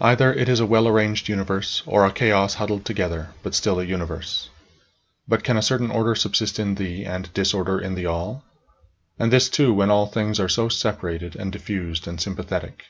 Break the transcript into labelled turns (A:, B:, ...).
A: Either it is a well arranged universe, or a chaos huddled together, but still a universe. But can a certain order subsist in Thee, and disorder in the All? And this too when all things are so separated and diffused and sympathetic.